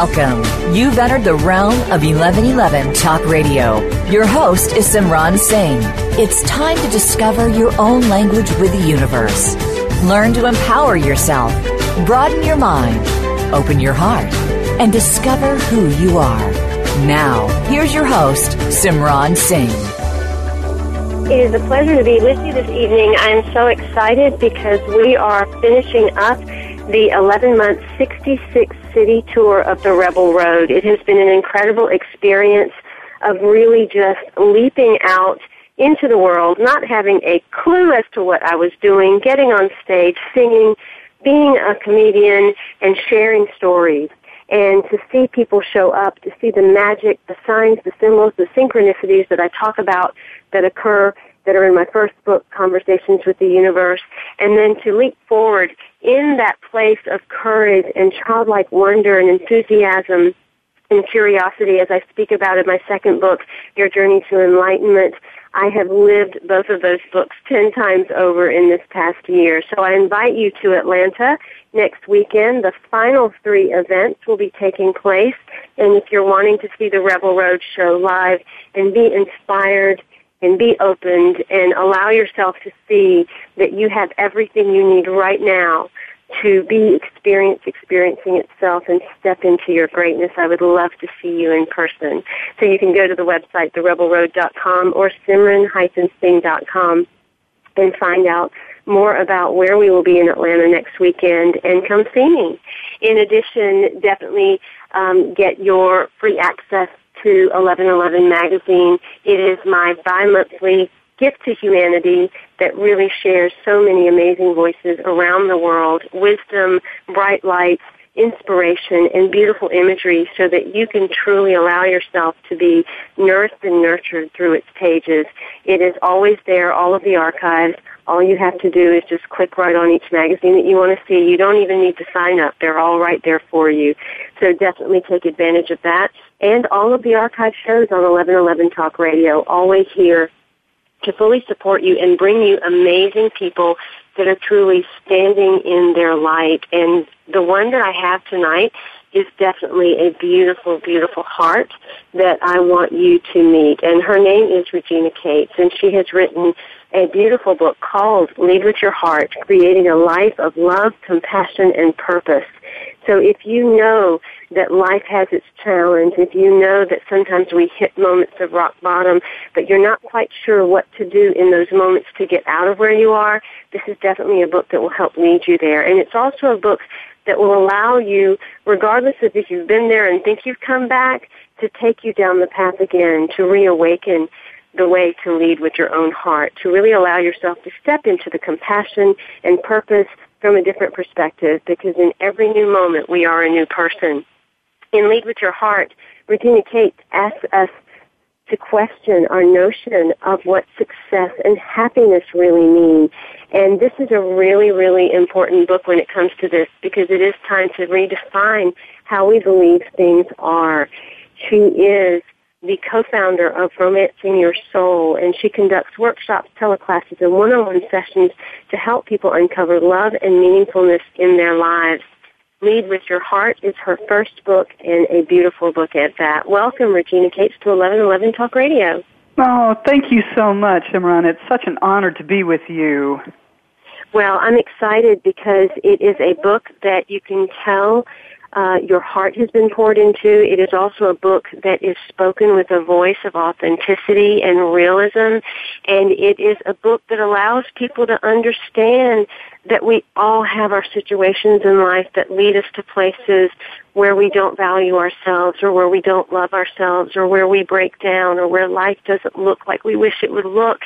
Welcome. You've entered the realm of 1111 Talk Radio. Your host is Simran Singh. It's time to discover your own language with the universe. Learn to empower yourself, broaden your mind, open your heart, and discover who you are. Now, here's your host, Simran Singh. It is a pleasure to be with you this evening. I'm so excited because we are finishing up the 11 month 66 city tour of the Rebel Road. It has been an incredible experience of really just leaping out into the world, not having a clue as to what I was doing, getting on stage, singing, being a comedian, and sharing stories. And to see people show up, to see the magic, the signs, the symbols, the synchronicities that I talk about that occur that are in my first book, Conversations with the Universe, and then to leap forward in that place of courage and childlike wonder and enthusiasm and curiosity, as I speak about in my second book, Your Journey to Enlightenment, I have lived both of those books ten times over in this past year. So I invite you to Atlanta next weekend. The final three events will be taking place. And if you're wanting to see the Rebel Road show live and be inspired and be opened and allow yourself to see that you have everything you need right now to be experience experiencing itself and step into your greatness. I would love to see you in person. So you can go to the website therebelroad.com or simran-singh.com and find out more about where we will be in Atlanta next weekend and come see me. In addition, definitely um, get your free access to 1111 magazine. It is my bi-monthly gift to humanity that really shares so many amazing voices around the world, wisdom, bright lights, inspiration, and beautiful imagery so that you can truly allow yourself to be nourished and nurtured through its pages. It is always there, all of the archives. All you have to do is just click right on each magazine that you want to see. You don't even need to sign up. They're all right there for you. So definitely take advantage of that. And all of the archive shows on 1111 Talk Radio, always here to fully support you and bring you amazing people that are truly standing in their light. And the one that I have tonight is definitely a beautiful, beautiful heart that I want you to meet. And her name is Regina Cates, and she has written a beautiful book called Lead with Your Heart, Creating a Life of Love, Compassion, and Purpose. So if you know that life has its challenge, if you know that sometimes we hit moments of rock bottom, but you're not quite sure what to do in those moments to get out of where you are, this is definitely a book that will help lead you there. And it's also a book that will allow you, regardless of if you've been there and think you've come back, to take you down the path again, to reawaken the way to lead with your own heart, to really allow yourself to step into the compassion and purpose from a different perspective because in every new moment we are a new person. In Lead with Your Heart, Regina Cates asks us to question our notion of what success and happiness really mean. And this is a really, really important book when it comes to this because it is time to redefine how we believe things are. She is the co-founder of Romancing Your Soul, and she conducts workshops, teleclasses, and one-on-one sessions to help people uncover love and meaningfulness in their lives. Lead with Your Heart is her first book and a beautiful book at that. Welcome, Regina Cates, to 1111 Talk Radio. Oh, thank you so much, Simran. It's such an honor to be with you. Well, I'm excited because it is a book that you can tell uh, your heart has been poured into. It is also a book that is spoken with a voice of authenticity and realism, and it is a book that allows people to understand that we all have our situations in life that lead us to places where we don't value ourselves or where we don't love ourselves or where we break down or where life doesn't look like we wish it would look.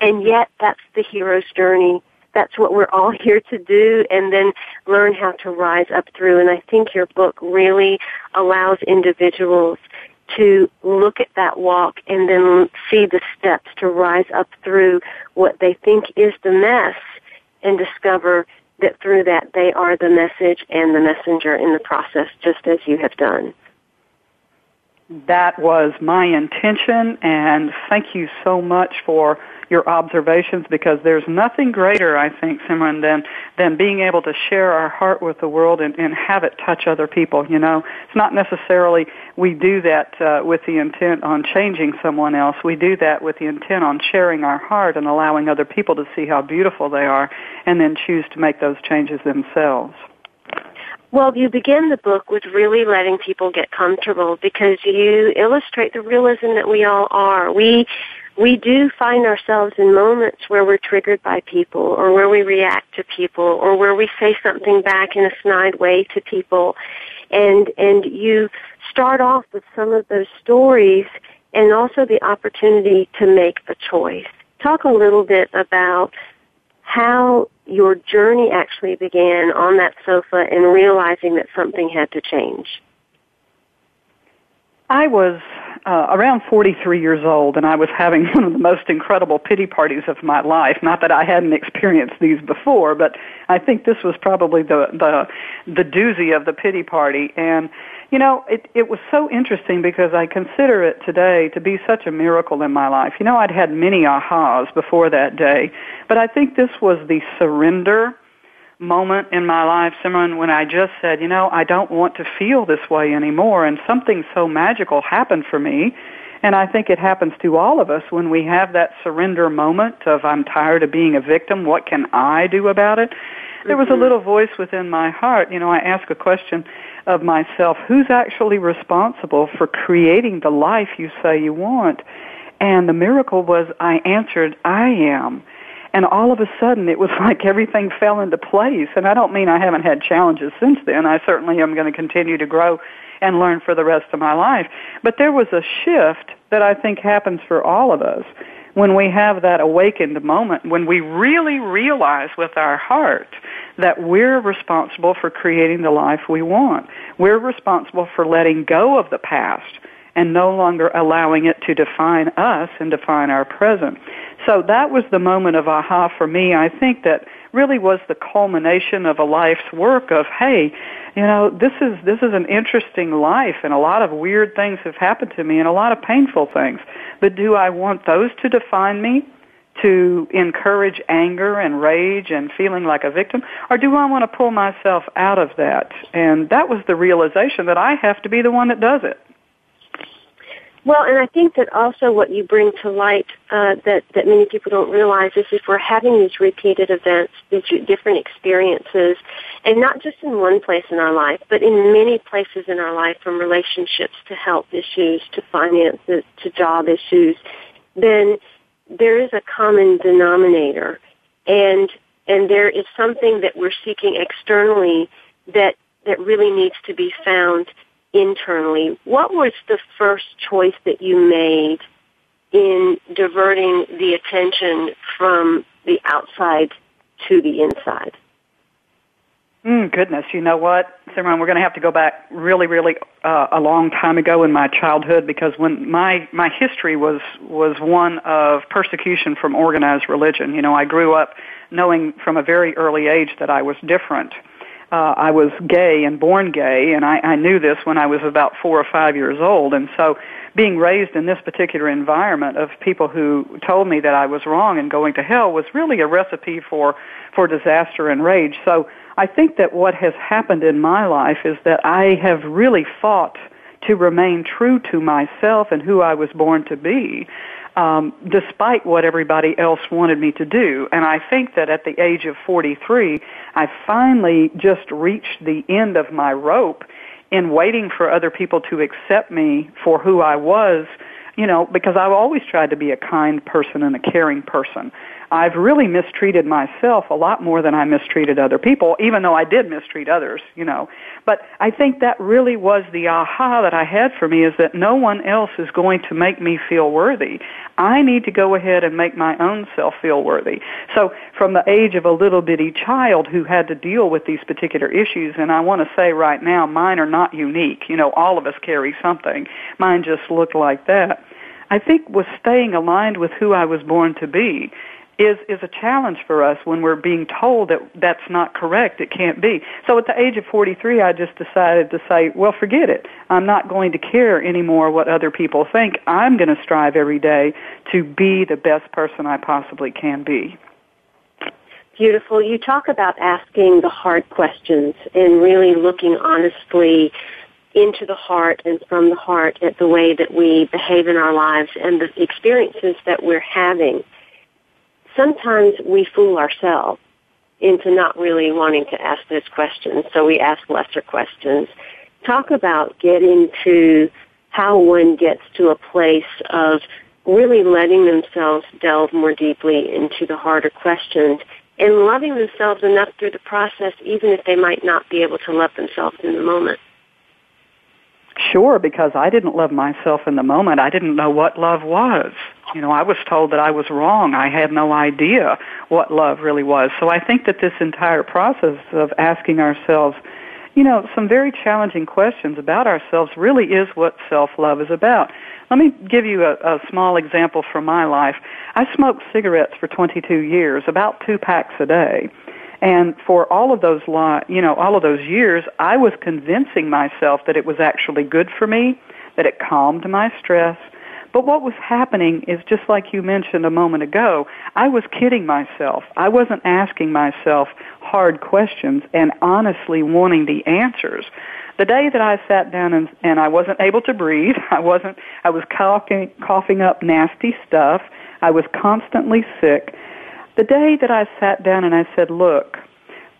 And yet that's the hero's journey that's what we're all here to do and then learn how to rise up through. And I think your book really allows individuals to look at that walk and then see the steps to rise up through what they think is the mess and discover that through that they are the message and the messenger in the process, just as you have done. That was my intention, and thank you so much for your observations because there's nothing greater, I think, Simran, than than being able to share our heart with the world and, and have it touch other people. You know, it's not necessarily we do that uh, with the intent on changing someone else. We do that with the intent on sharing our heart and allowing other people to see how beautiful they are, and then choose to make those changes themselves. Well, you begin the book with really letting people get comfortable because you illustrate the realism that we all are. We we do find ourselves in moments where we're triggered by people or where we react to people or where we say something back in a snide way to people. And, and you start off with some of those stories and also the opportunity to make a choice. Talk a little bit about how your journey actually began on that sofa and realizing that something had to change. I was uh, around 43 years old, and I was having one of the most incredible pity parties of my life. Not that I hadn't experienced these before, but I think this was probably the the the doozy of the pity party. And you know, it it was so interesting because I consider it today to be such a miracle in my life. You know, I'd had many ahas before that day, but I think this was the surrender moment in my life, Simran, when I just said, you know, I don't want to feel this way anymore. And something so magical happened for me. And I think it happens to all of us when we have that surrender moment of, I'm tired of being a victim. What can I do about it? There was a mm-hmm. little voice within my heart. You know, I ask a question of myself, who's actually responsible for creating the life you say you want? And the miracle was I answered, I am. And all of a sudden, it was like everything fell into place. And I don't mean I haven't had challenges since then. I certainly am going to continue to grow and learn for the rest of my life. But there was a shift that I think happens for all of us when we have that awakened moment, when we really realize with our heart that we're responsible for creating the life we want. We're responsible for letting go of the past and no longer allowing it to define us and define our present. So that was the moment of aha for me. I think that really was the culmination of a life's work of, hey, you know, this is this is an interesting life and a lot of weird things have happened to me and a lot of painful things. But do I want those to define me? To encourage anger and rage and feeling like a victim? Or do I want to pull myself out of that? And that was the realization that I have to be the one that does it. Well, and I think that also what you bring to light uh, that that many people don't realize is if we're having these repeated events, these different experiences, and not just in one place in our life, but in many places in our life, from relationships to health issues to finances to job issues, then there is a common denominator, and and there is something that we're seeking externally that that really needs to be found internally, what was the first choice that you made in diverting the attention from the outside to the inside? Mm, goodness, you know what, Simran, we're going to have to go back really, really uh, a long time ago in my childhood because when my my history was was one of persecution from organized religion. You know, I grew up knowing from a very early age that I was different uh, I was gay and born gay, and I, I knew this when I was about four or five years old. And so, being raised in this particular environment of people who told me that I was wrong and going to hell was really a recipe for for disaster and rage. So, I think that what has happened in my life is that I have really fought to remain true to myself and who I was born to be um, despite what everybody else wanted me to do. And I think that at the age of 43, I finally just reached the end of my rope in waiting for other people to accept me for who I was, you know, because I've always tried to be a kind person and a caring person. I've really mistreated myself a lot more than I mistreated other people, even though I did mistreat others, you know. But I think that really was the aha that I had for me is that no one else is going to make me feel worthy. I need to go ahead and make my own self feel worthy. So from the age of a little bitty child who had to deal with these particular issues, and I want to say right now, mine are not unique. You know, all of us carry something. Mine just looked like that. I think was staying aligned with who I was born to be is is a challenge for us when we're being told that that's not correct. It can't be. So at the age of 43, I just decided to say, well, forget it. I'm not going to care anymore what other people think. I'm going to strive every day to be the best person I possibly can be. Beautiful. You talk about asking the hard questions and really looking honestly into the heart and from the heart at the way that we behave in our lives and the experiences that we're having sometimes we fool ourselves into not really wanting to ask those questions, so we ask lesser questions. Talk about getting to how one gets to a place of really letting themselves delve more deeply into the harder questions and loving themselves enough through the process, even if they might not be able to love themselves in the moment. Sure, because I didn't love myself in the moment. I didn't know what love was. You know, I was told that I was wrong. I had no idea what love really was. So I think that this entire process of asking ourselves, you know, some very challenging questions about ourselves really is what self-love is about. Let me give you a, a small example from my life. I smoked cigarettes for 22 years, about two packs a day. And for all of those, you know, all of those years, I was convincing myself that it was actually good for me, that it calmed my stress. But what was happening is just like you mentioned a moment ago, I was kidding myself. I wasn't asking myself hard questions and honestly wanting the answers. The day that I sat down and, and I wasn't able to breathe, I wasn't, I was coughing, coughing up nasty stuff, I was constantly sick, the day that I sat down and I said, look,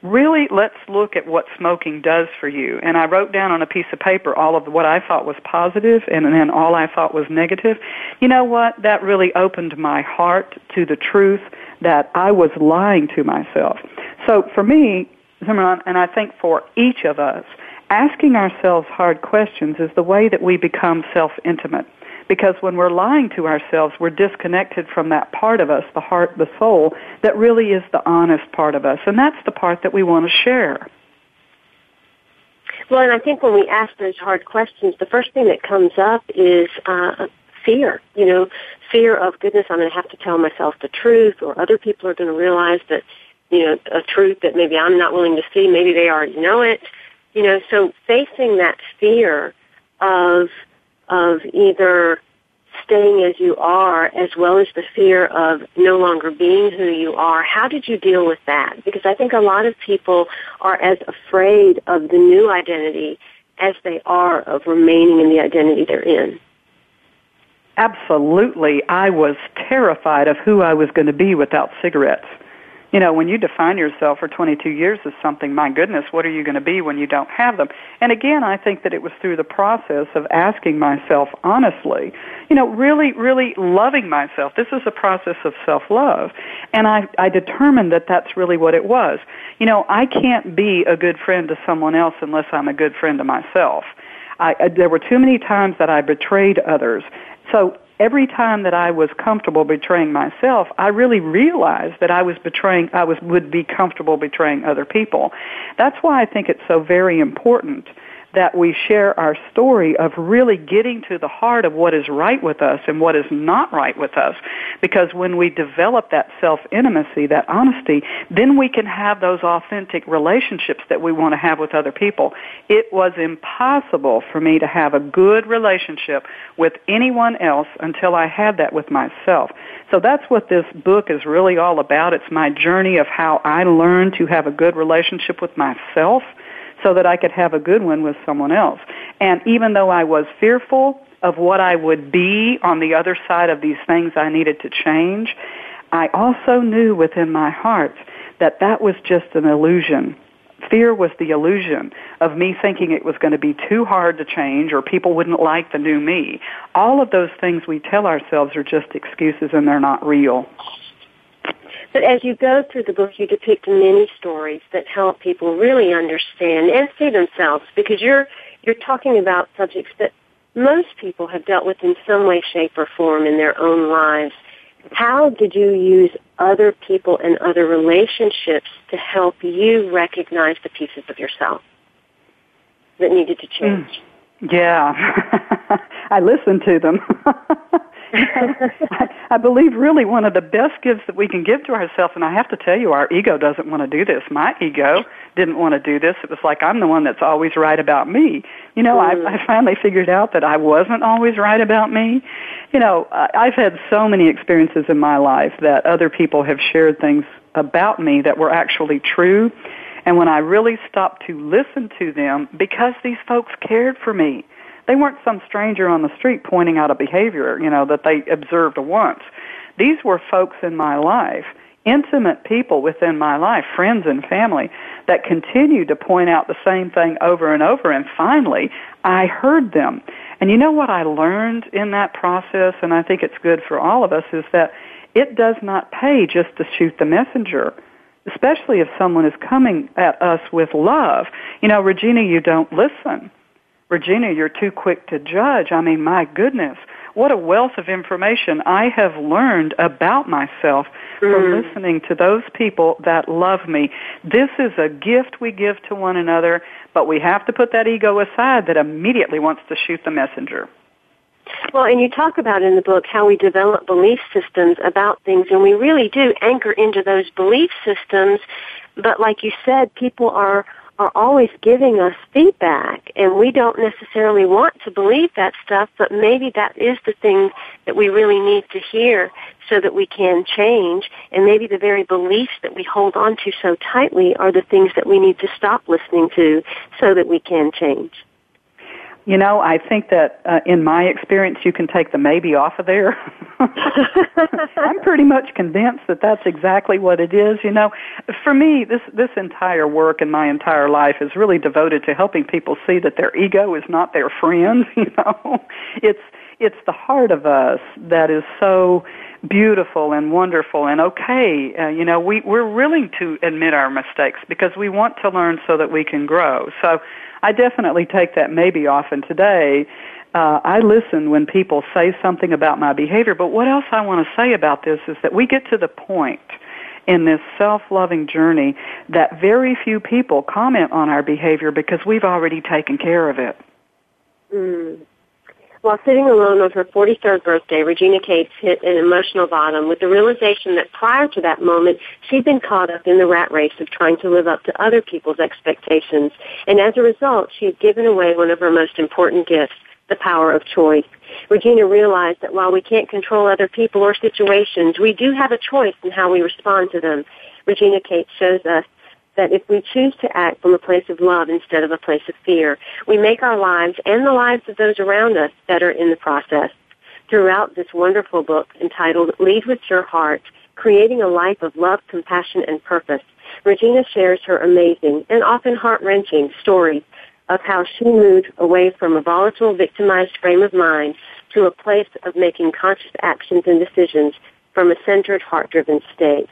really let's look at what smoking does for you. And I wrote down on a piece of paper all of what I thought was positive and then all I thought was negative. You know what? That really opened my heart to the truth that I was lying to myself. So for me, Simran, and I think for each of us, asking ourselves hard questions is the way that we become self-intimate. Because when we're lying to ourselves, we're disconnected from that part of us, the heart, the soul, that really is the honest part of us. And that's the part that we want to share. Well, and I think when we ask those hard questions, the first thing that comes up is uh, fear. You know, fear of goodness, I'm going to have to tell myself the truth, or other people are going to realize that, you know, a truth that maybe I'm not willing to see. Maybe they already know it. You know, so facing that fear of of either staying as you are as well as the fear of no longer being who you are. How did you deal with that? Because I think a lot of people are as afraid of the new identity as they are of remaining in the identity they're in. Absolutely. I was terrified of who I was going to be without cigarettes you know, when you define yourself for 22 years as something, my goodness, what are you going to be when you don't have them? And again, I think that it was through the process of asking myself honestly, you know, really, really loving myself. This is a process of self-love. And I, I determined that that's really what it was. You know, I can't be a good friend to someone else unless I'm a good friend to myself. I, there were too many times that I betrayed others. So every time that I was comfortable betraying myself, I really realized that I was betraying, I was, would be comfortable betraying other people. That's why I think it's so very important that we share our story of really getting to the heart of what is right with us and what is not right with us. Because when we develop that self-intimacy, that honesty, then we can have those authentic relationships that we want to have with other people. It was impossible for me to have a good relationship with anyone else until I had that with myself. So that's what this book is really all about. It's my journey of how I learned to have a good relationship with myself so that I could have a good one with someone else. And even though I was fearful of what I would be on the other side of these things I needed to change, I also knew within my heart that that was just an illusion. Fear was the illusion of me thinking it was going to be too hard to change or people wouldn't like the new me. All of those things we tell ourselves are just excuses and they're not real. But as you go through the book, you depict many stories that help people really understand and see themselves because you're you're talking about subjects that most people have dealt with in some way, shape, or form in their own lives. How did you use other people and other relationships to help you recognize the pieces of yourself that needed to change? Mm. Yeah, I listened to them. I, believe really one of the best gifts that we can give to ourselves, and I have to tell you, our ego doesn't want to do this. My ego didn't want to do this. It was like I'm the one that's always right about me. You know, mm. I, I finally figured out that I wasn't always right about me. You know, I, I've had so many experiences in my life that other people have shared things about me that were actually true. And when I really stopped to listen to them, because these folks cared for me, they weren't some stranger on the street pointing out a behavior, you know, that they observed once. These were folks in my life, intimate people within my life, friends and family, that continued to point out the same thing over and over. And finally, I heard them. And you know what I learned in that process, and I think it's good for all of us, is that it does not pay just to shoot the messenger especially if someone is coming at us with love. You know, Regina, you don't listen. Regina, you're too quick to judge. I mean, my goodness, what a wealth of information I have learned about myself mm. from listening to those people that love me. This is a gift we give to one another, but we have to put that ego aside that immediately wants to shoot the messenger. Well, and you talk about in the book how we develop belief systems about things, and we really do anchor into those belief systems. But like you said, people are are always giving us feedback and we don't necessarily want to believe that stuff, but maybe that is the thing that we really need to hear so that we can change and maybe the very beliefs that we hold on to so tightly are the things that we need to stop listening to so that we can change. You know, I think that uh, in my experience, you can take the maybe off of there. I'm pretty much convinced that that's exactly what it is. You know, for me, this this entire work and my entire life is really devoted to helping people see that their ego is not their friend. You know, it's it's the heart of us that is so beautiful and wonderful and okay. Uh, you know, we we're willing to admit our mistakes because we want to learn so that we can grow. So I definitely take that maybe off. And today, uh, I listen when people say something about my behavior. But what else I want to say about this is that we get to the point in this self-loving journey that very few people comment on our behavior because we've already taken care of it. Mm. While sitting alone on her 43rd birthday, Regina Cates hit an emotional bottom with the realization that prior to that moment, she'd been caught up in the rat race of trying to live up to other people's expectations. And as a result, she had given away one of her most important gifts, the power of choice. Regina realized that while we can't control other people or situations, we do have a choice in how we respond to them. Regina Cates shows us that if we choose to act from a place of love instead of a place of fear, we make our lives and the lives of those around us better in the process. Throughout this wonderful book entitled Lead with Your Heart, Creating a Life of Love, Compassion, and Purpose, Regina shares her amazing and often heart-wrenching story of how she moved away from a volatile, victimized frame of mind to a place of making conscious actions and decisions from a centered, heart-driven state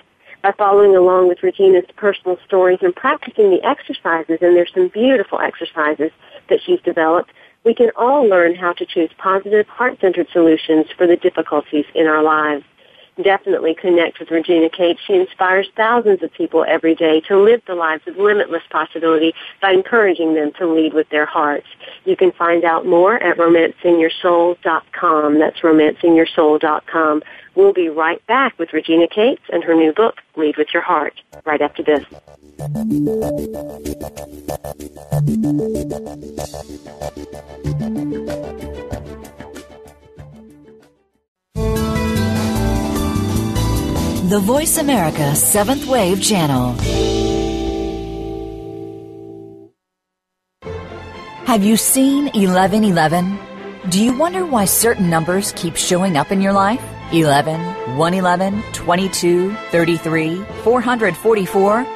by following along with Regina's personal stories and practicing the exercises, and there's some beautiful exercises that she's developed, we can all learn how to choose positive, heart-centered solutions for the difficulties in our lives. Definitely connect with Regina Cates. She inspires thousands of people every day to live the lives of limitless possibility by encouraging them to lead with their hearts. You can find out more at romancingyoursoul.com. That's romancingyoursoul.com. We'll be right back with Regina Cates and her new book, Lead with Your Heart, right after this. The Voice America Seventh Wave Channel. Have you seen 1111? Do you wonder why certain numbers keep showing up in your life? 11, 111, 22, 33, 444.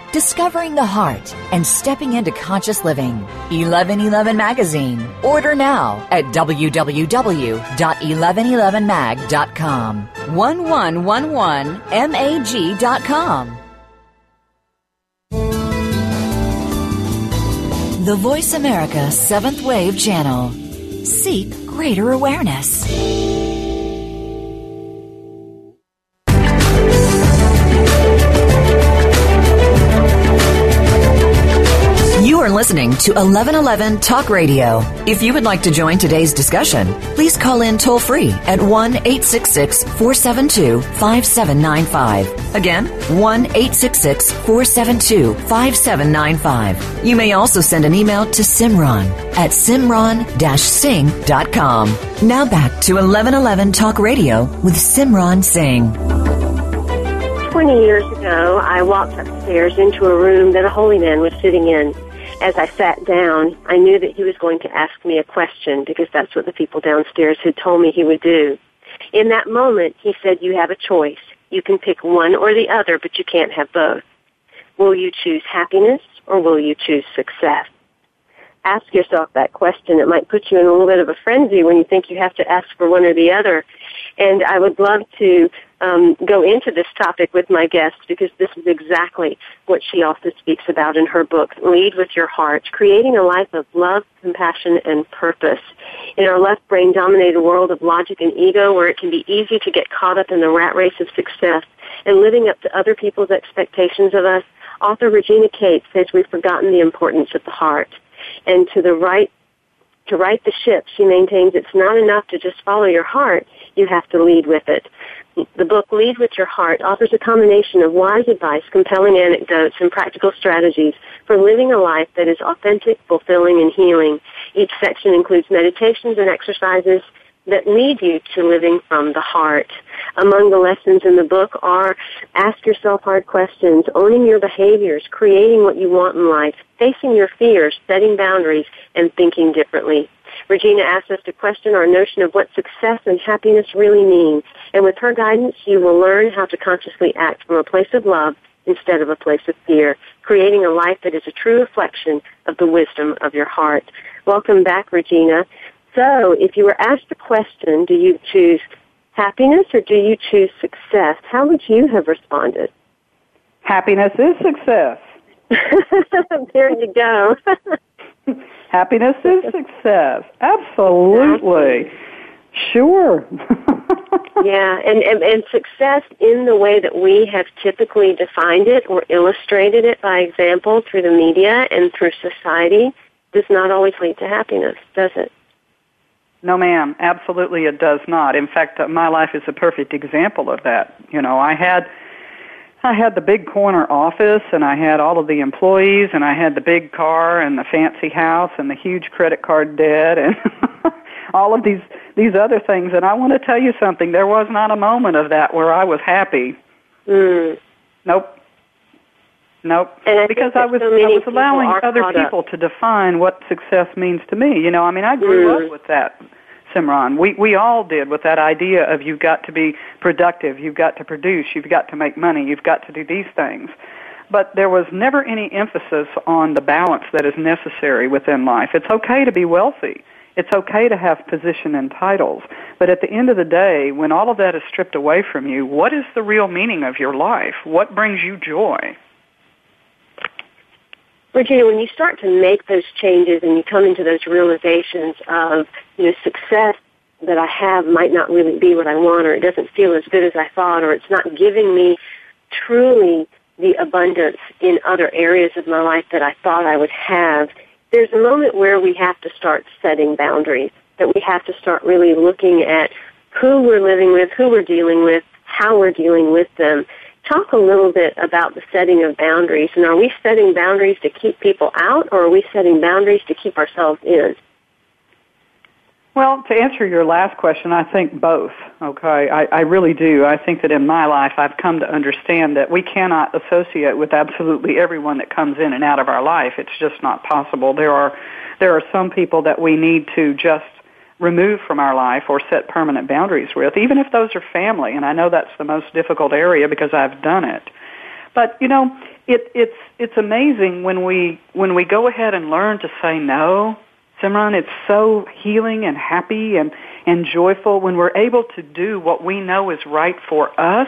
discovering the heart, and stepping into conscious living. 1111 Magazine. Order now at www.1111mag.com. 1111mag.com. The Voice America Seventh Wave Channel. Seek greater awareness. Listening to 1111 Talk Radio. If you would like to join today's discussion, please call in toll free at 1 866 472 5795. Again, 1 866 472 5795. You may also send an email to Simran at simran singh.com. Now back to 1111 Talk Radio with Simran Singh. 20 years ago, I walked upstairs into a room that a holy man was sitting in. As I sat down, I knew that he was going to ask me a question because that's what the people downstairs had told me he would do. In that moment, he said, you have a choice. You can pick one or the other, but you can't have both. Will you choose happiness or will you choose success? Ask yourself that question. It might put you in a little bit of a frenzy when you think you have to ask for one or the other. And I would love to um, go into this topic with my guest because this is exactly what she also speaks about in her book, Lead with Your Heart, creating a life of love, compassion, and purpose. In our left brain dominated world of logic and ego where it can be easy to get caught up in the rat race of success and living up to other people's expectations of us, author Regina Cates says we've forgotten the importance of the heart. And to the right to right the ship, she maintains it's not enough to just follow your heart, you have to lead with it. The book Lead with Your Heart offers a combination of wise advice, compelling anecdotes, and practical strategies for living a life that is authentic, fulfilling, and healing. Each section includes meditations and exercises that lead you to living from the heart. Among the lessons in the book are ask yourself hard questions, owning your behaviors, creating what you want in life, facing your fears, setting boundaries, and thinking differently. Regina asks us to question our notion of what success and happiness really mean. And with her guidance, you will learn how to consciously act from a place of love instead of a place of fear, creating a life that is a true reflection of the wisdom of your heart. Welcome back, Regina. So, if you were asked a question, do you choose happiness or do you choose success? How would you have responded? Happiness is success. there you go. Happiness is success. Absolutely. Sure. yeah, and, and and success in the way that we have typically defined it or illustrated it by example through the media and through society does not always lead to happiness, does it? No, ma'am. Absolutely, it does not. In fact, uh, my life is a perfect example of that. You know, I had I had the big corner office and I had all of the employees and I had the big car and the fancy house and the huge credit card debt and all of these these other things and I want to tell you something there was not a moment of that where I was happy. Mm. Nope. Nope. I because I was so I was allowing other people up. to define what success means to me. You know, I mean I grew Mm. up with that. Simran. We we all did with that idea of you've got to be productive, you've got to produce, you've got to make money, you've got to do these things. But there was never any emphasis on the balance that is necessary within life. It's okay to be wealthy. It's okay to have position and titles. But at the end of the day, when all of that is stripped away from you, what is the real meaning of your life? What brings you joy? Regina, when you start to make those changes and you come into those realizations of, you know, success that I have might not really be what I want or it doesn't feel as good as I thought or it's not giving me truly the abundance in other areas of my life that I thought I would have, there's a moment where we have to start setting boundaries, that we have to start really looking at who we're living with, who we're dealing with, how we're dealing with them. Talk a little bit about the setting of boundaries, and are we setting boundaries to keep people out, or are we setting boundaries to keep ourselves in? Well, to answer your last question, I think both. Okay, I, I really do. I think that in my life, I've come to understand that we cannot associate with absolutely everyone that comes in and out of our life. It's just not possible. There are there are some people that we need to just remove from our life or set permanent boundaries with, even if those are family. And I know that's the most difficult area because I've done it. But you know, it, it's it's amazing when we when we go ahead and learn to say no Simran, it's so healing and happy and, and joyful when we're able to do what we know is right for us,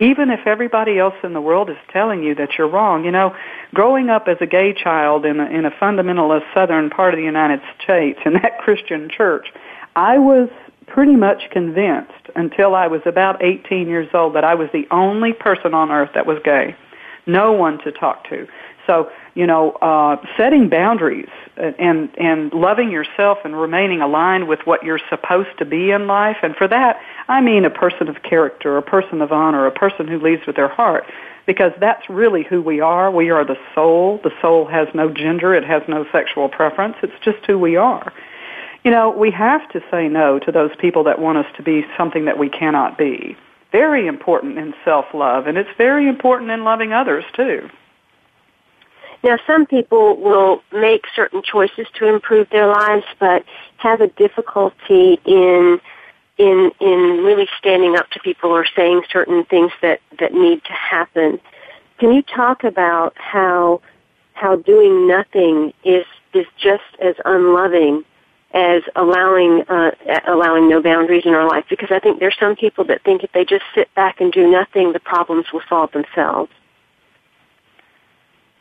even if everybody else in the world is telling you that you're wrong. You know, growing up as a gay child in a, in a fundamentalist southern part of the United States in that Christian church, I was pretty much convinced until I was about 18 years old that I was the only person on earth that was gay. No one to talk to. So, you know, uh, setting boundaries and and loving yourself and remaining aligned with what you're supposed to be in life. And for that, I mean a person of character, a person of honor, a person who leads with their heart, because that's really who we are. We are the soul. The soul has no gender. It has no sexual preference. It's just who we are. You know, we have to say no to those people that want us to be something that we cannot be. Very important in self-love, and it's very important in loving others too. Now, some people will make certain choices to improve their lives, but have a difficulty in in in really standing up to people or saying certain things that that need to happen. Can you talk about how how doing nothing is is just as unloving as allowing uh, allowing no boundaries in our life? Because I think there's some people that think if they just sit back and do nothing, the problems will solve themselves.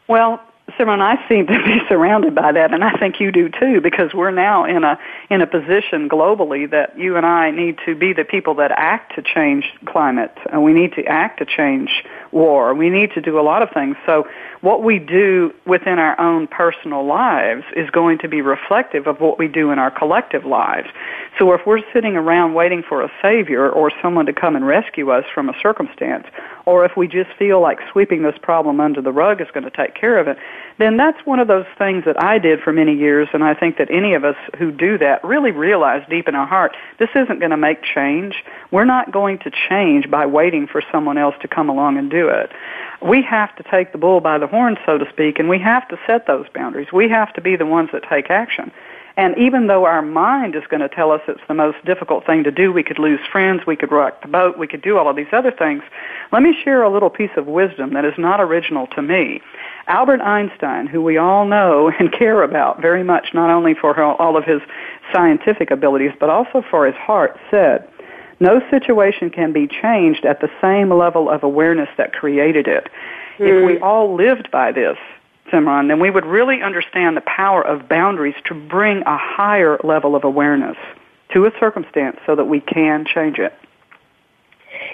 Well, Simran, I seem to be surrounded by that, and I think you do too, because we're now in a in a position globally that you and I need to be the people that act to change climate, and we need to act to change war. We need to do a lot of things. So what we do within our own personal lives is going to be reflective of what we do in our collective lives. So if we're sitting around waiting for a savior or someone to come and rescue us from a circumstance, or if we just feel like sweeping this problem under the rug is going to take care of it, then that's one of those things that I did for many years, and I think that any of us who do that really realize deep in our heart this isn't going to make change. We're not going to change by waiting for someone else to come along and do it we have to take the bull by the horn, so to speak, and we have to set those boundaries. We have to be the ones that take action. And even though our mind is going to tell us it's the most difficult thing to do, we could lose friends, we could rock the boat, we could do all of these other things, let me share a little piece of wisdom that is not original to me. Albert Einstein, who we all know and care about very much, not only for all of his scientific abilities, but also for his heart, said, no situation can be changed at the same level of awareness that created it. Mm. If we hmm. all lived by this, Simran, then we would really understand the power of boundaries to bring a higher level of awareness to a circumstance so that we can change it.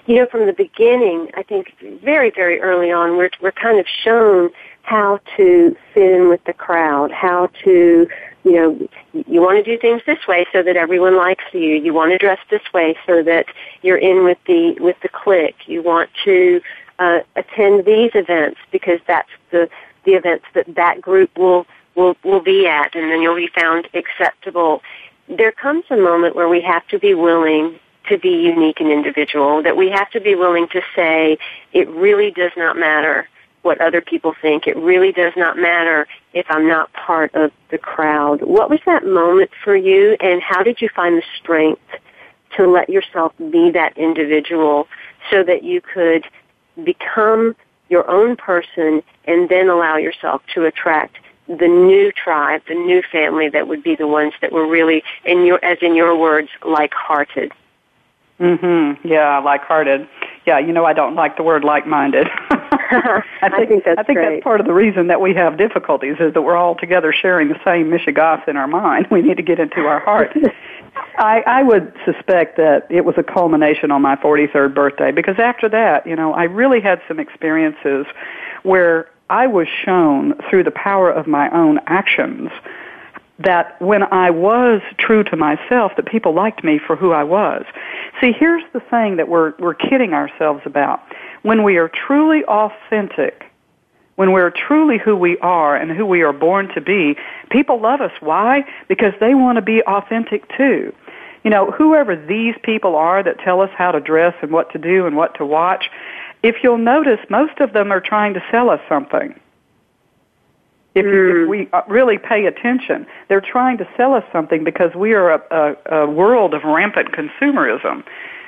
You know, from the beginning, I think very, very early on, we're, we're kind of shown how to fit in with the crowd, how to you know, you want to do things this way so that everyone likes you. You want to dress this way so that you're in with the with the clique. You want to uh, attend these events because that's the the events that that group will will will be at, and then you'll be found acceptable. There comes a moment where we have to be willing to be unique and individual. That we have to be willing to say it really does not matter what other people think. It really does not matter if I'm not part of the crowd. What was that moment for you and how did you find the strength to let yourself be that individual so that you could become your own person and then allow yourself to attract the new tribe, the new family that would be the ones that were really, in your, as in your words, like-hearted. Mm-hmm. Yeah, like-hearted. Yeah, you know I don't like the word like-minded. I, think, I think that's I think great. that's part of the reason that we have difficulties is that we're all together sharing the same mishegas in our mind. We need to get into our heart. I, I would suspect that it was a culmination on my 43rd birthday because after that, you know, I really had some experiences where I was shown through the power of my own actions that when I was true to myself, that people liked me for who I was. See, here's the thing that we're, we're kidding ourselves about. When we are truly authentic, when we're truly who we are and who we are born to be, people love us. Why? Because they want to be authentic too. You know, whoever these people are that tell us how to dress and what to do and what to watch, if you'll notice, most of them are trying to sell us something. If, you, if Mm. we uh, really pay attention, they're trying to sell us something because we are a, a, a world of rampant consumerism.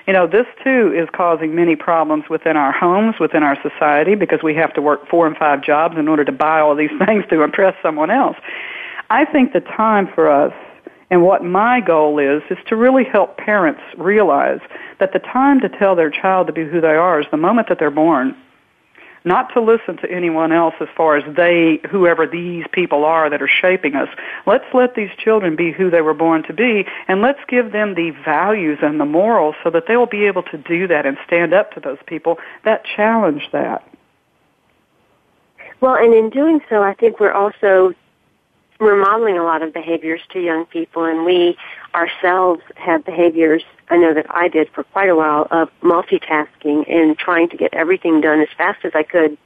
You know, this too is causing many problems within our homes, within our society, because we have to work four and five jobs in order to buy all these things to impress someone else. I think the time for us and what my goal is, is to really help parents realize that the time to tell their child to be who they are is the moment that they're born. Not to listen to anyone else as far as they, whoever these people are that are shaping us. Let's let these children be who they were born to be, and let's give them the values and the morals so that they will be able to do that and stand up to those people that challenge that. Well, and in doing so, I think we're also we're modeling a lot of behaviors to young people, and we ourselves have behaviors. I know that I did for quite a while of multitasking and trying to get everything done as fast as I could.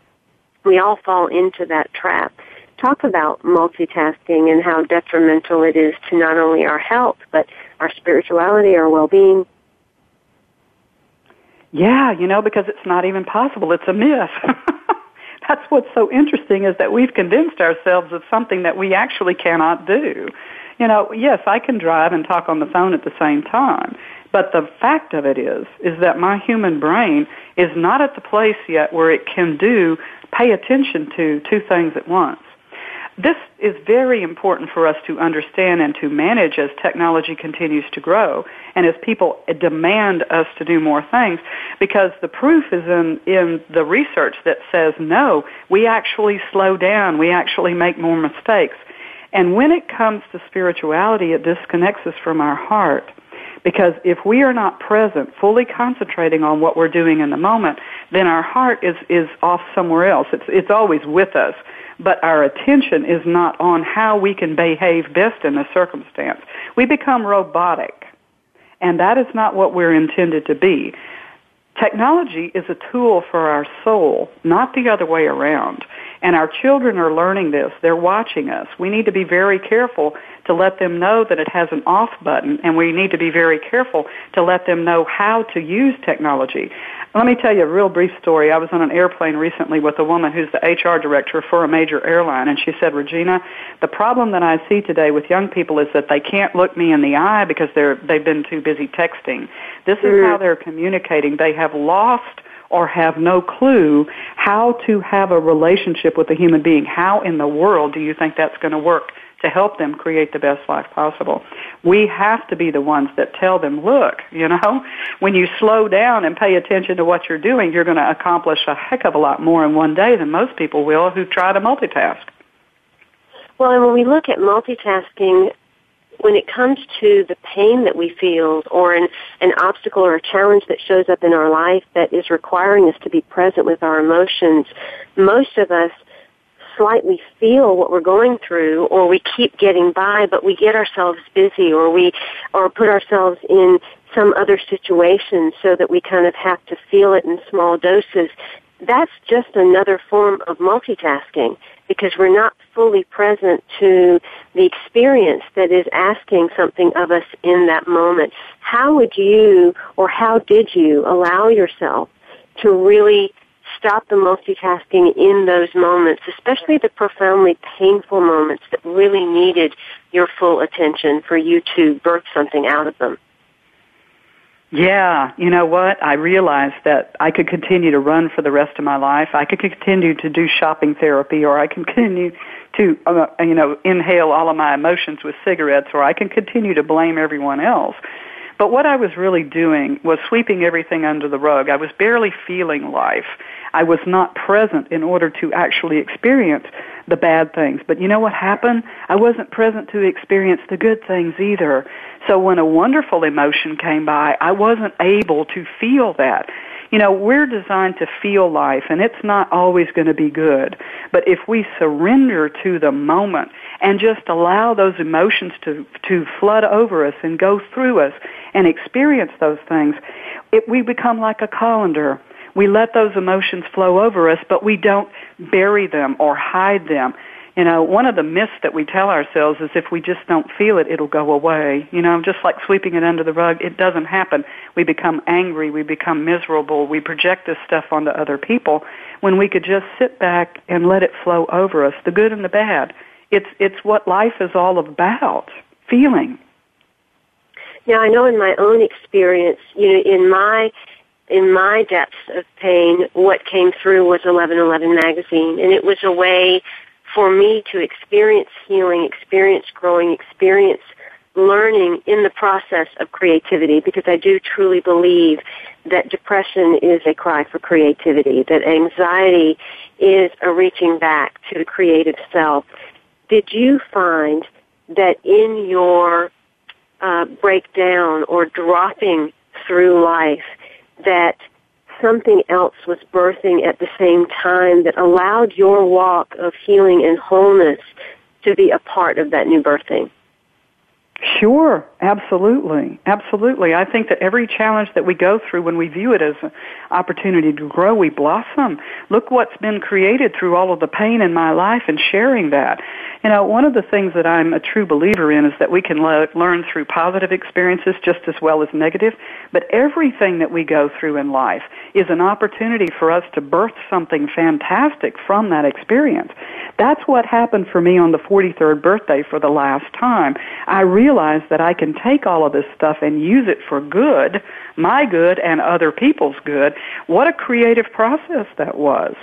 We all fall into that trap. Talk about multitasking and how detrimental it is to not only our health, but our spirituality, our well-being. Yeah, you know, because it's not even possible. It's a myth. That's what's so interesting is that we've convinced ourselves of something that we actually cannot do. You know, yes, I can drive and talk on the phone at the same time, but the fact of it is, is that my human brain is not at the place yet where it can do, pay attention to two things at once. This is very important for us to understand and to manage as technology continues to grow and as people demand us to do more things because the proof is in, in the research that says no, we actually slow down, we actually make more mistakes. And when it comes to spirituality, it disconnects us from our heart. Because if we are not present, fully concentrating on what we're doing in the moment, then our heart is, is off somewhere else. It's, it's always with us but our attention is not on how we can behave best in the circumstance. We become robotic, and that is not what we're intended to be. Technology is a tool for our soul, not the other way around. And our children are learning this. They're watching us. We need to be very careful to let them know that it has an off button, and we need to be very careful to let them know how to use technology. Let me tell you a real brief story. I was on an airplane recently with a woman who's the HR director for a major airline, and she said, Regina, the problem that I see today with young people is that they can't look me in the eye because they're, they've been too busy texting. This is how mm. they're communicating. They have lost or have no clue how to have a relationship with a human being. How in the world do you think that's going to work to help them create the best life possible? We have to be the ones that tell them, look, you know, when you slow down and pay attention to what you're doing, you're going to accomplish a heck of a lot more in one day than most people will who try to multitask. Well, and when we look at multitasking, when it comes to the pain that we feel or an, an obstacle or a challenge that shows up in our life that is requiring us to be present with our emotions, most of us slightly feel what we're going through or we keep getting by but we get ourselves busy or we or put ourselves in some other situation so that we kind of have to feel it in small doses. That's just another form of multitasking because we're not fully present to the experience that is asking something of us in that moment. How would you or how did you allow yourself to really stop the multitasking in those moments, especially the profoundly painful moments that really needed your full attention for you to birth something out of them? Yeah, you know what? I realized that I could continue to run for the rest of my life. I could continue to do shopping therapy, or I can continue to, uh, you know, inhale all of my emotions with cigarettes, or I can continue to blame everyone else. But what I was really doing was sweeping everything under the rug. I was barely feeling life. I was not present in order to actually experience the bad things. But you know what happened? I wasn't present to experience the good things either. So when a wonderful emotion came by, I wasn't able to feel that. You know, we're designed to feel life and it's not always going to be good. But if we surrender to the moment and just allow those emotions to, to flood over us and go through us and experience those things, it, we become like a colander. We let those emotions flow over us, but we don't bury them or hide them. You know, one of the myths that we tell ourselves is if we just don't feel it, it'll go away. You know, just like sweeping it under the rug, it doesn't happen. We become angry, we become miserable, we project this stuff onto other people when we could just sit back and let it flow over us, the good and the bad. It's it's what life is all about, feeling. Now I know in my own experience, you know, in my in my depths of pain, what came through was 1111 magazine, and it was a way for me to experience healing, experience growing, experience learning in the process of creativity because I do truly believe that depression is a cry for creativity, that anxiety is a reaching back to the creative self. Did you find that in your uh, breakdown or dropping through life that something else was birthing at the same time that allowed your walk of healing and wholeness to be a part of that new birthing? Sure, absolutely, absolutely. I think that every challenge that we go through, when we view it as an opportunity to grow, we blossom. Look what's been created through all of the pain in my life and sharing that. You know, one of the things that I'm a true believer in is that we can le- learn through positive experiences just as well as negative, but everything that we go through in life is an opportunity for us to birth something fantastic from that experience. That's what happened for me on the 43rd birthday for the last time. I realized that I can take all of this stuff and use it for good, my good and other people's good. What a creative process that was.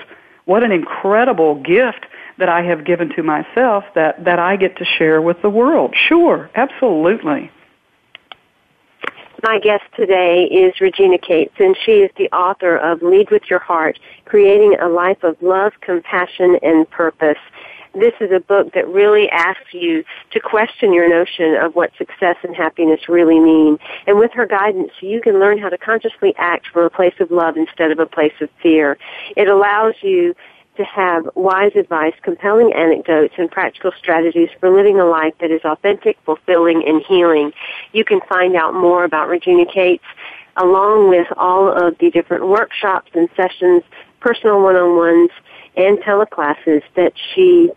What an incredible gift that I have given to myself that, that I get to share with the world. Sure, absolutely. My guest today is Regina Cates, and she is the author of Lead with Your Heart, Creating a Life of Love, Compassion, and Purpose. This is a book that really asks you to question your notion of what success and happiness really mean. And with her guidance, you can learn how to consciously act from a place of love instead of a place of fear. It allows you to have wise advice, compelling anecdotes, and practical strategies for living a life that is authentic, fulfilling, and healing. You can find out more about Regina Cates along with all of the different workshops and sessions, personal one-on-ones, and teleclasses that she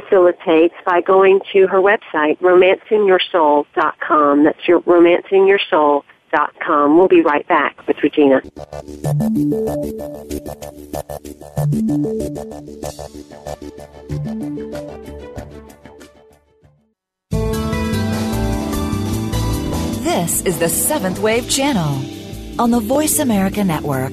facilitates by going to her website, romancingyoursoul.com. That's your romancingyoursoul.com. We'll be right back with Regina. This is the Seventh Wave Channel on the Voice America Network.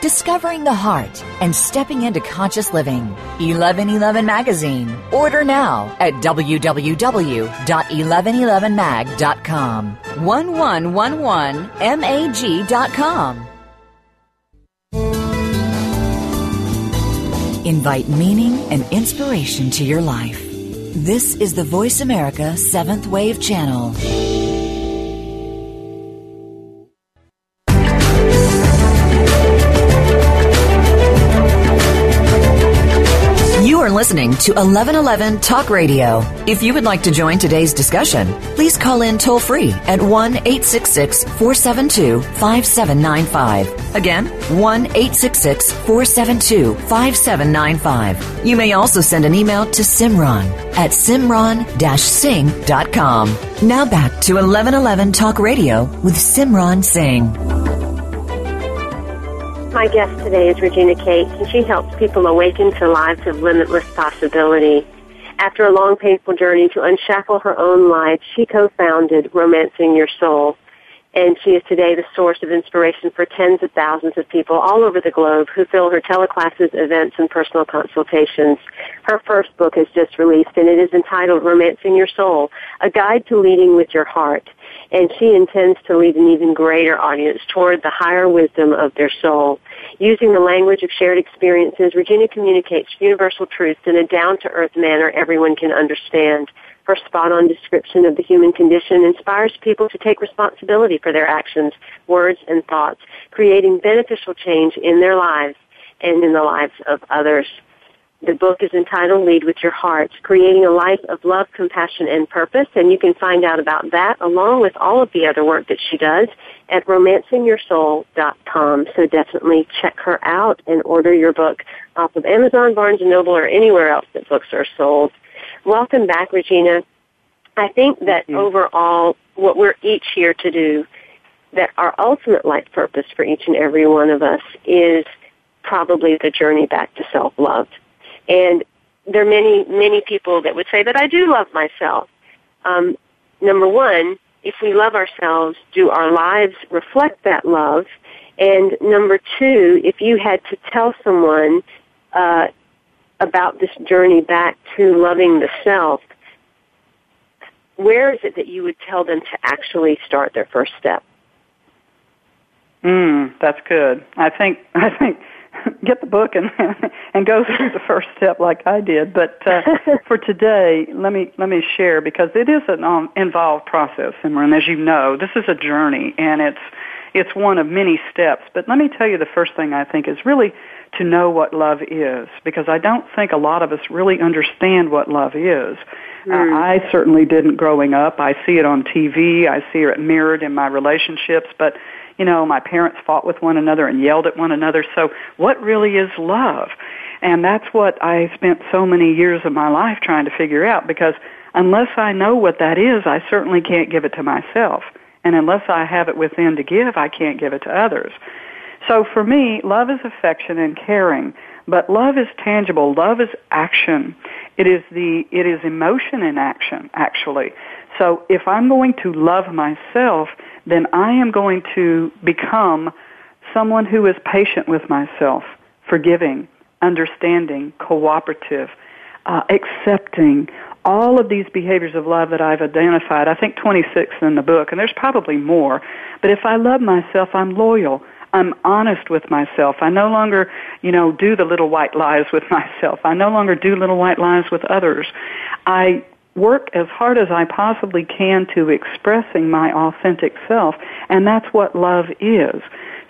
discovering the heart, and stepping into conscious living. 1111 Magazine. Order now at www.1111mag.com. 1111mag.com. Invite meaning and inspiration to your life. This is the Voice America 7th Wave Channel. Are listening to 1111 Talk Radio. If you would like to join today's discussion, please call in toll free at 1 866 472 5795. Again, 1 866 472 5795. You may also send an email to Simran at simran singh.com. Now back to 1111 Talk Radio with Simran Singh. My guest today is Regina Cates, and she helps people awaken to lives of limitless possibility. After a long, painful journey to unshackle her own life, she co-founded Romancing Your Soul. And she is today the source of inspiration for tens of thousands of people all over the globe who fill her teleclasses, events, and personal consultations. Her first book is just released, and it is entitled Romancing Your Soul, A Guide to Leading with Your Heart and she intends to lead an even greater audience toward the higher wisdom of their soul. Using the language of shared experiences, Regina communicates universal truths in a down-to-earth manner everyone can understand. Her spot-on description of the human condition inspires people to take responsibility for their actions, words, and thoughts, creating beneficial change in their lives and in the lives of others. The book is entitled Lead with Your Heart, Creating a Life of Love, Compassion, and Purpose, and you can find out about that along with all of the other work that she does at romancingyoursoul.com. So definitely check her out and order your book off of Amazon, Barnes & Noble, or anywhere else that books are sold. Welcome back, Regina. I think that overall, what we're each here to do, that our ultimate life purpose for each and every one of us is probably the journey back to self-love and there are many, many people that would say that I do love myself. Um, number one, if we love ourselves, do our lives reflect that love? And number two, if you had to tell someone uh, about this journey back to loving the self, where is it that you would tell them to actually start their first step? Mm, that's good. I think I think get the book and and go through the first step like I did. But uh, for today, let me let me share because it is an um, involved process, and as you know, this is a journey, and it's it's one of many steps. But let me tell you, the first thing I think is really to know what love is, because I don't think a lot of us really understand what love is. Mm. Uh, I certainly didn't growing up. I see it on TV. I see it mirrored in my relationships, but you know, my parents fought with one another and yelled at one another. So what really is love? And that's what I spent so many years of my life trying to figure out because unless I know what that is, I certainly can't give it to myself. And unless I have it within to give, I can't give it to others. So for me, love is affection and caring, but love is tangible. Love is action. It is the, it is emotion in action, actually. So if I'm going to love myself, then I am going to become someone who is patient with myself, forgiving, understanding, cooperative, uh, accepting, all of these behaviors of love that I've identified. I think 26 in the book, and there's probably more. But if I love myself, I'm loyal. I'm honest with myself. I no longer, you know, do the little white lies with myself. I no longer do little white lies with others. I work as hard as I possibly can to expressing my authentic self, and that's what love is.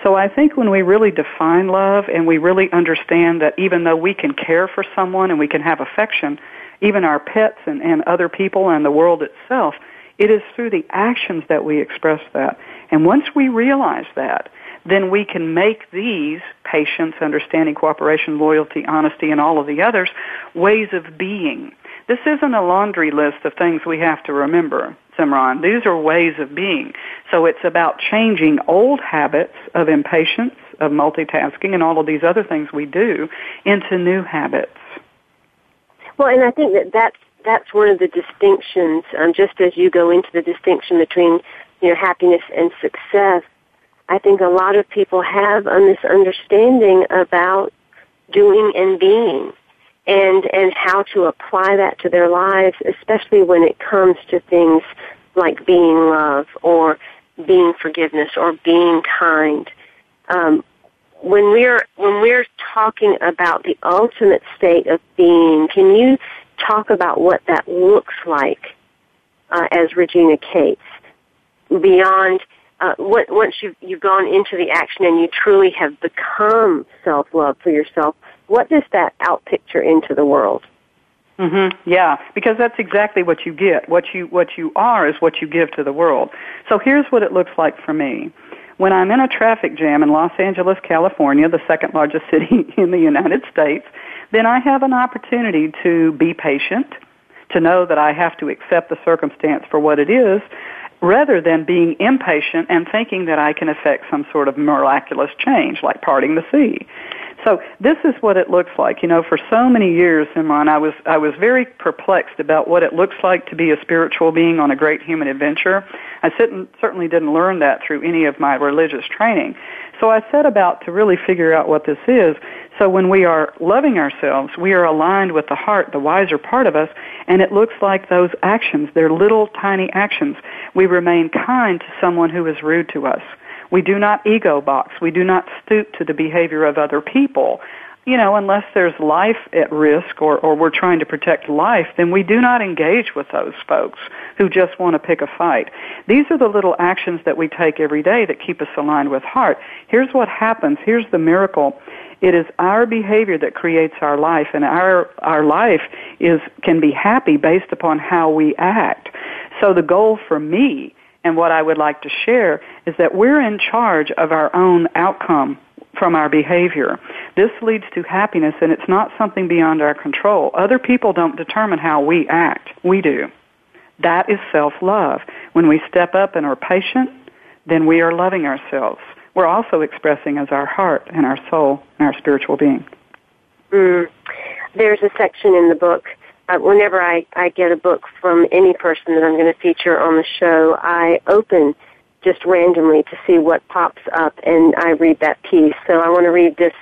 So I think when we really define love and we really understand that even though we can care for someone and we can have affection, even our pets and, and other people and the world itself, it is through the actions that we express that. And once we realize that, then we can make these patience, understanding, cooperation, loyalty, honesty, and all of the others ways of being. This isn't a laundry list of things we have to remember, Simran. These are ways of being. So it's about changing old habits of impatience, of multitasking, and all of these other things we do into new habits. Well, and I think that that's that's one of the distinctions. Um, just as you go into the distinction between you know happiness and success, I think a lot of people have a misunderstanding about doing and being and and how to apply that to their lives, especially when it comes to things like being love or being forgiveness or being kind. Um, when we're when we're talking about the ultimate state of being, can you talk about what that looks like uh, as Regina Cates beyond uh, once you've, you've gone into the action and you truly have become self-love for yourself, what does that outpicture into the world? Mm-hmm. Yeah, because that's exactly what you get. What you what you are is what you give to the world. So here's what it looks like for me. When I'm in a traffic jam in Los Angeles, California, the second largest city in the United States, then I have an opportunity to be patient, to know that I have to accept the circumstance for what it is, rather than being impatient and thinking that I can effect some sort of miraculous change like parting the sea. So this is what it looks like. You know, for so many years, Simran, I was I was very perplexed about what it looks like to be a spiritual being on a great human adventure. I certainly didn't learn that through any of my religious training. So I set about to really figure out what this is. So when we are loving ourselves, we are aligned with the heart, the wiser part of us, and it looks like those actions, they're little tiny actions. We remain kind to someone who is rude to us. We do not ego box. We do not stoop to the behavior of other people. You know, unless there's life at risk or, or we're trying to protect life, then we do not engage with those folks who just want to pick a fight. These are the little actions that we take every day that keep us aligned with heart. Here's what happens. Here's the miracle. It is our behavior that creates our life, and our our life is can be happy based upon how we act. So the goal for me and what I would like to share is that we're in charge of our own outcome from our behavior. This leads to happiness and it's not something beyond our control. Other people don't determine how we act. We do. That is self-love. When we step up and are patient, then we are loving ourselves. We're also expressing as our heart and our soul and our spiritual being. Mm. There's a section in the book whenever I, I get a book from any person that I'm going to feature on the show, I open just randomly to see what pops up and I read that piece. So I want to read this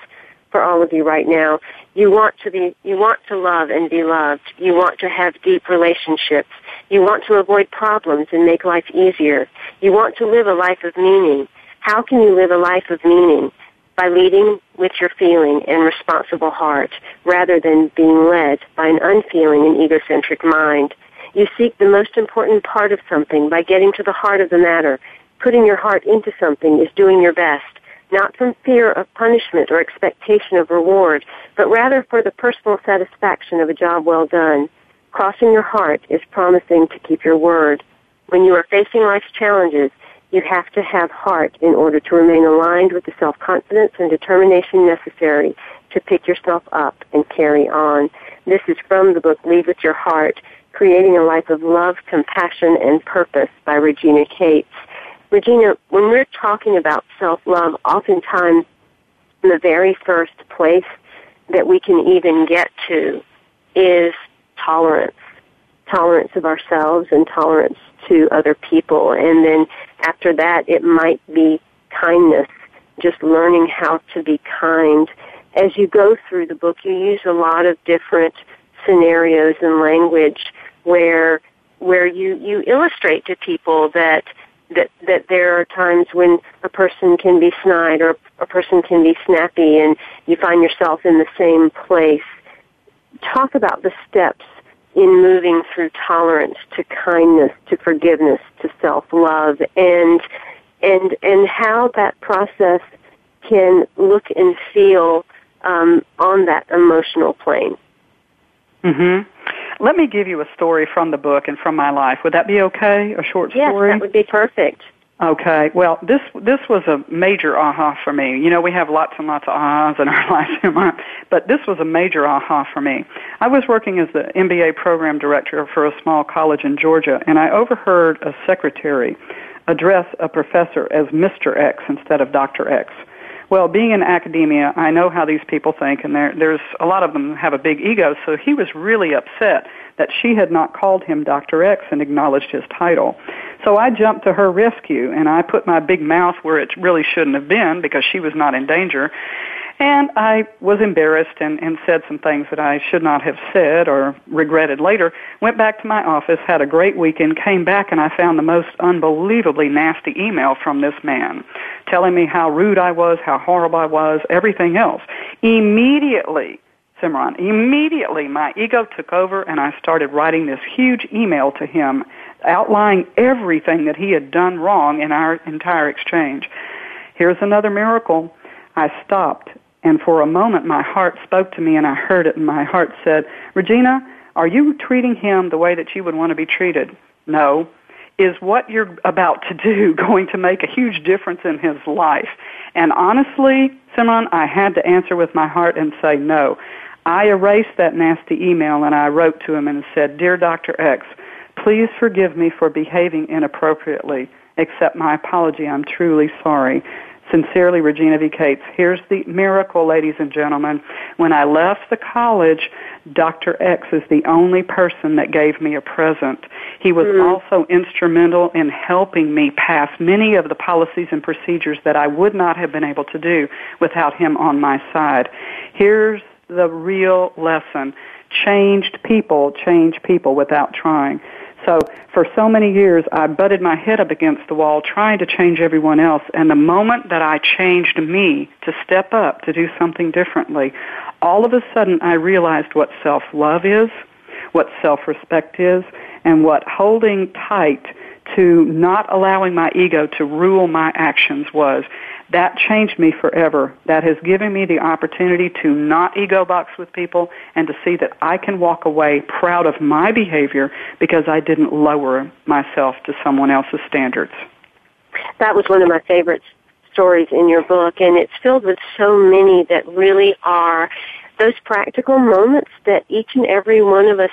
for all of you right now. You want to be, you want to love and be loved. You want to have deep relationships. You want to avoid problems and make life easier. You want to live a life of meaning. How can you live a life of meaning? By leading with your feeling and responsible heart rather than being led by an unfeeling and egocentric mind. You seek the most important part of something by getting to the heart of the matter. Putting your heart into something is doing your best, not from fear of punishment or expectation of reward, but rather for the personal satisfaction of a job well done. Crossing your heart is promising to keep your word. When you are facing life's challenges, you have to have heart in order to remain aligned with the self-confidence and determination necessary to pick yourself up and carry on. This is from the book Lead with Your Heart, Creating a Life of Love, Compassion, and Purpose by Regina Cates. Regina, when we're talking about self-love, oftentimes the very first place that we can even get to is tolerance. Tolerance of ourselves and tolerance to other people. And then after that, it might be kindness, just learning how to be kind. As you go through the book, you use a lot of different scenarios and language where where you, you illustrate to people that that that there are times when a person can be snide or a person can be snappy and you find yourself in the same place. Talk about the steps in moving through tolerance to kindness to forgiveness to self-love and and and how that process can look and feel um, on that emotional plane. Mhm. Let me give you a story from the book and from my life. Would that be okay? A short story? Yes, that would be perfect. Okay. Well, this this was a major aha for me. You know, we have lots and lots of ahas in our lives, but this was a major aha for me. I was working as the MBA program director for a small college in Georgia, and I overheard a secretary address a professor as Mr. X instead of Dr. X. Well, being in academia, I know how these people think, and there, there's a lot of them have a big ego. So he was really upset that she had not called him Dr. X and acknowledged his title. So I jumped to her rescue and I put my big mouth where it really shouldn't have been because she was not in danger. And I was embarrassed and, and said some things that I should not have said or regretted later. Went back to my office, had a great weekend, came back, and I found the most unbelievably nasty email from this man telling me how rude I was, how horrible I was, everything else. Immediately, Simran, immediately my ego took over and I started writing this huge email to him outlining everything that he had done wrong in our entire exchange. Here's another miracle. I stopped, and for a moment my heart spoke to me, and I heard it, and my heart said, Regina, are you treating him the way that you would want to be treated? No. Is what you're about to do going to make a huge difference in his life? And honestly, Simran, I had to answer with my heart and say no. I erased that nasty email and I wrote to him and said, Dear Dr. X, Please forgive me for behaving inappropriately. Accept my apology. I'm truly sorry. Sincerely, Regina V. Cates. Here's the miracle, ladies and gentlemen. When I left the college, Dr. X is the only person that gave me a present. He was mm-hmm. also instrumental in helping me pass many of the policies and procedures that I would not have been able to do without him on my side. Here's the real lesson. Changed people change people without trying. So for so many years, I butted my head up against the wall trying to change everyone else. And the moment that I changed me to step up to do something differently, all of a sudden I realized what self-love is, what self-respect is, and what holding tight to not allowing my ego to rule my actions was that changed me forever. That has given me the opportunity to not ego box with people and to see that I can walk away proud of my behavior because I didn't lower myself to someone else's standards. That was one of my favorite stories in your book, and it's filled with so many that really are those practical moments that each and every one of us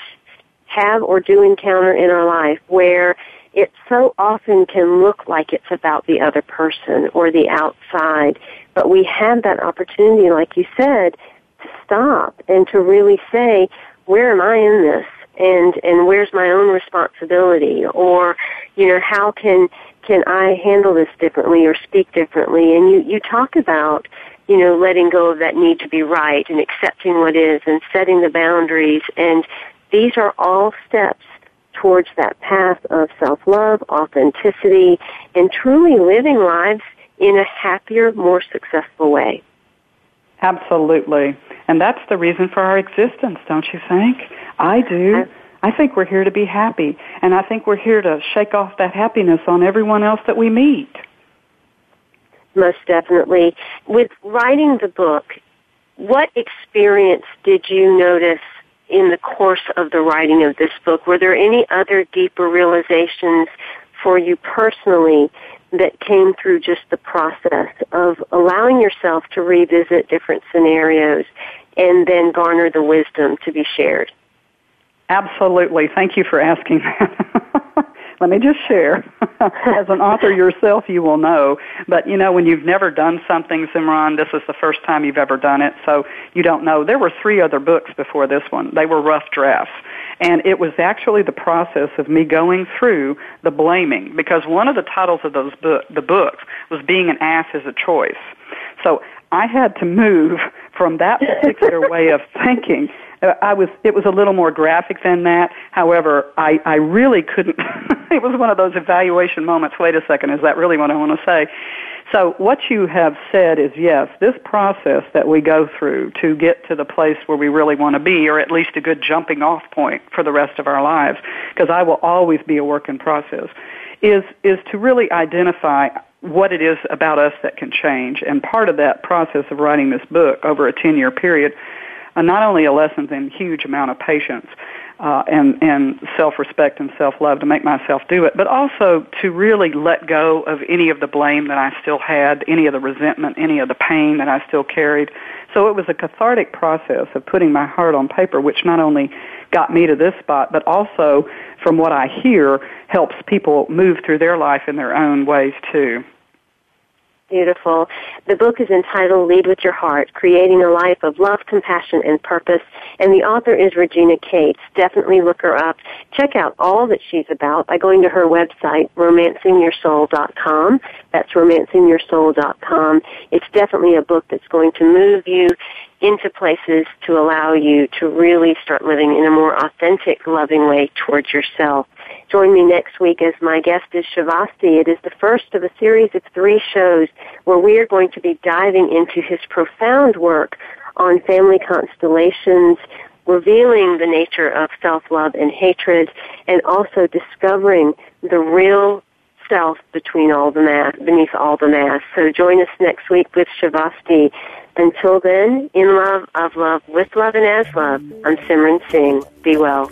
have or do encounter in our life where it so often can look like it's about the other person or the outside, but we have that opportunity, like you said, to stop and to really say, where am I in this? And, and where's my own responsibility? Or, you know, how can, can I handle this differently or speak differently? And you, you talk about, you know, letting go of that need to be right and accepting what is and setting the boundaries. And these are all steps towards that path of self-love, authenticity, and truly living lives in a happier, more successful way. Absolutely. And that's the reason for our existence, don't you think? I do. I, I think we're here to be happy. And I think we're here to shake off that happiness on everyone else that we meet. Most definitely. With writing the book, what experience did you notice in the course of the writing of this book? Were there any other deeper realizations for you personally that came through just the process of allowing yourself to revisit different scenarios and then garner the wisdom to be shared? Absolutely. Thank you for asking that. Let me just share. As an author yourself, you will know. But you know, when you've never done something, Simran, this is the first time you've ever done it, so you don't know. There were three other books before this one. They were rough drafts. And it was actually the process of me going through the blaming, because one of the titles of those book, the books was Being an Ass is a Choice. So I had to move from that particular way of thinking Uh, I was it was a little more graphic than that. However, I I really couldn't. it was one of those evaluation moments. Wait a second, is that really what I want to say? So what you have said is yes, this process that we go through to get to the place where we really want to be, or at least a good jumping off point for the rest of our lives, because I will always be a work in process, is is to really identify what it is about us that can change. And part of that process of writing this book over a 10 year period uh, not only a lesson in huge amount of patience uh, and and self respect and self love to make myself do it, but also to really let go of any of the blame that I still had, any of the resentment, any of the pain that I still carried. So it was a cathartic process of putting my heart on paper, which not only got me to this spot, but also, from what I hear, helps people move through their life in their own ways too. Beautiful. The book is entitled Lead with Your Heart, Creating a Life of Love, Compassion, and Purpose. And the author is Regina Cates. Definitely look her up. Check out all that she's about by going to her website, romancingyoursoul.com. That's romancingyoursoul.com. It's definitely a book that's going to move you into places to allow you to really start living in a more authentic, loving way towards yourself. Join me next week as my guest is Shavasti. It is the first of a series of three shows where we are going to be diving into his profound work on family constellations, revealing the nature of self-love and hatred, and also discovering the real self between all the beneath all the mass. So join us next week with Shavasti. Until then, in love, of love, with love, and as love, I'm Simran Singh. Be well.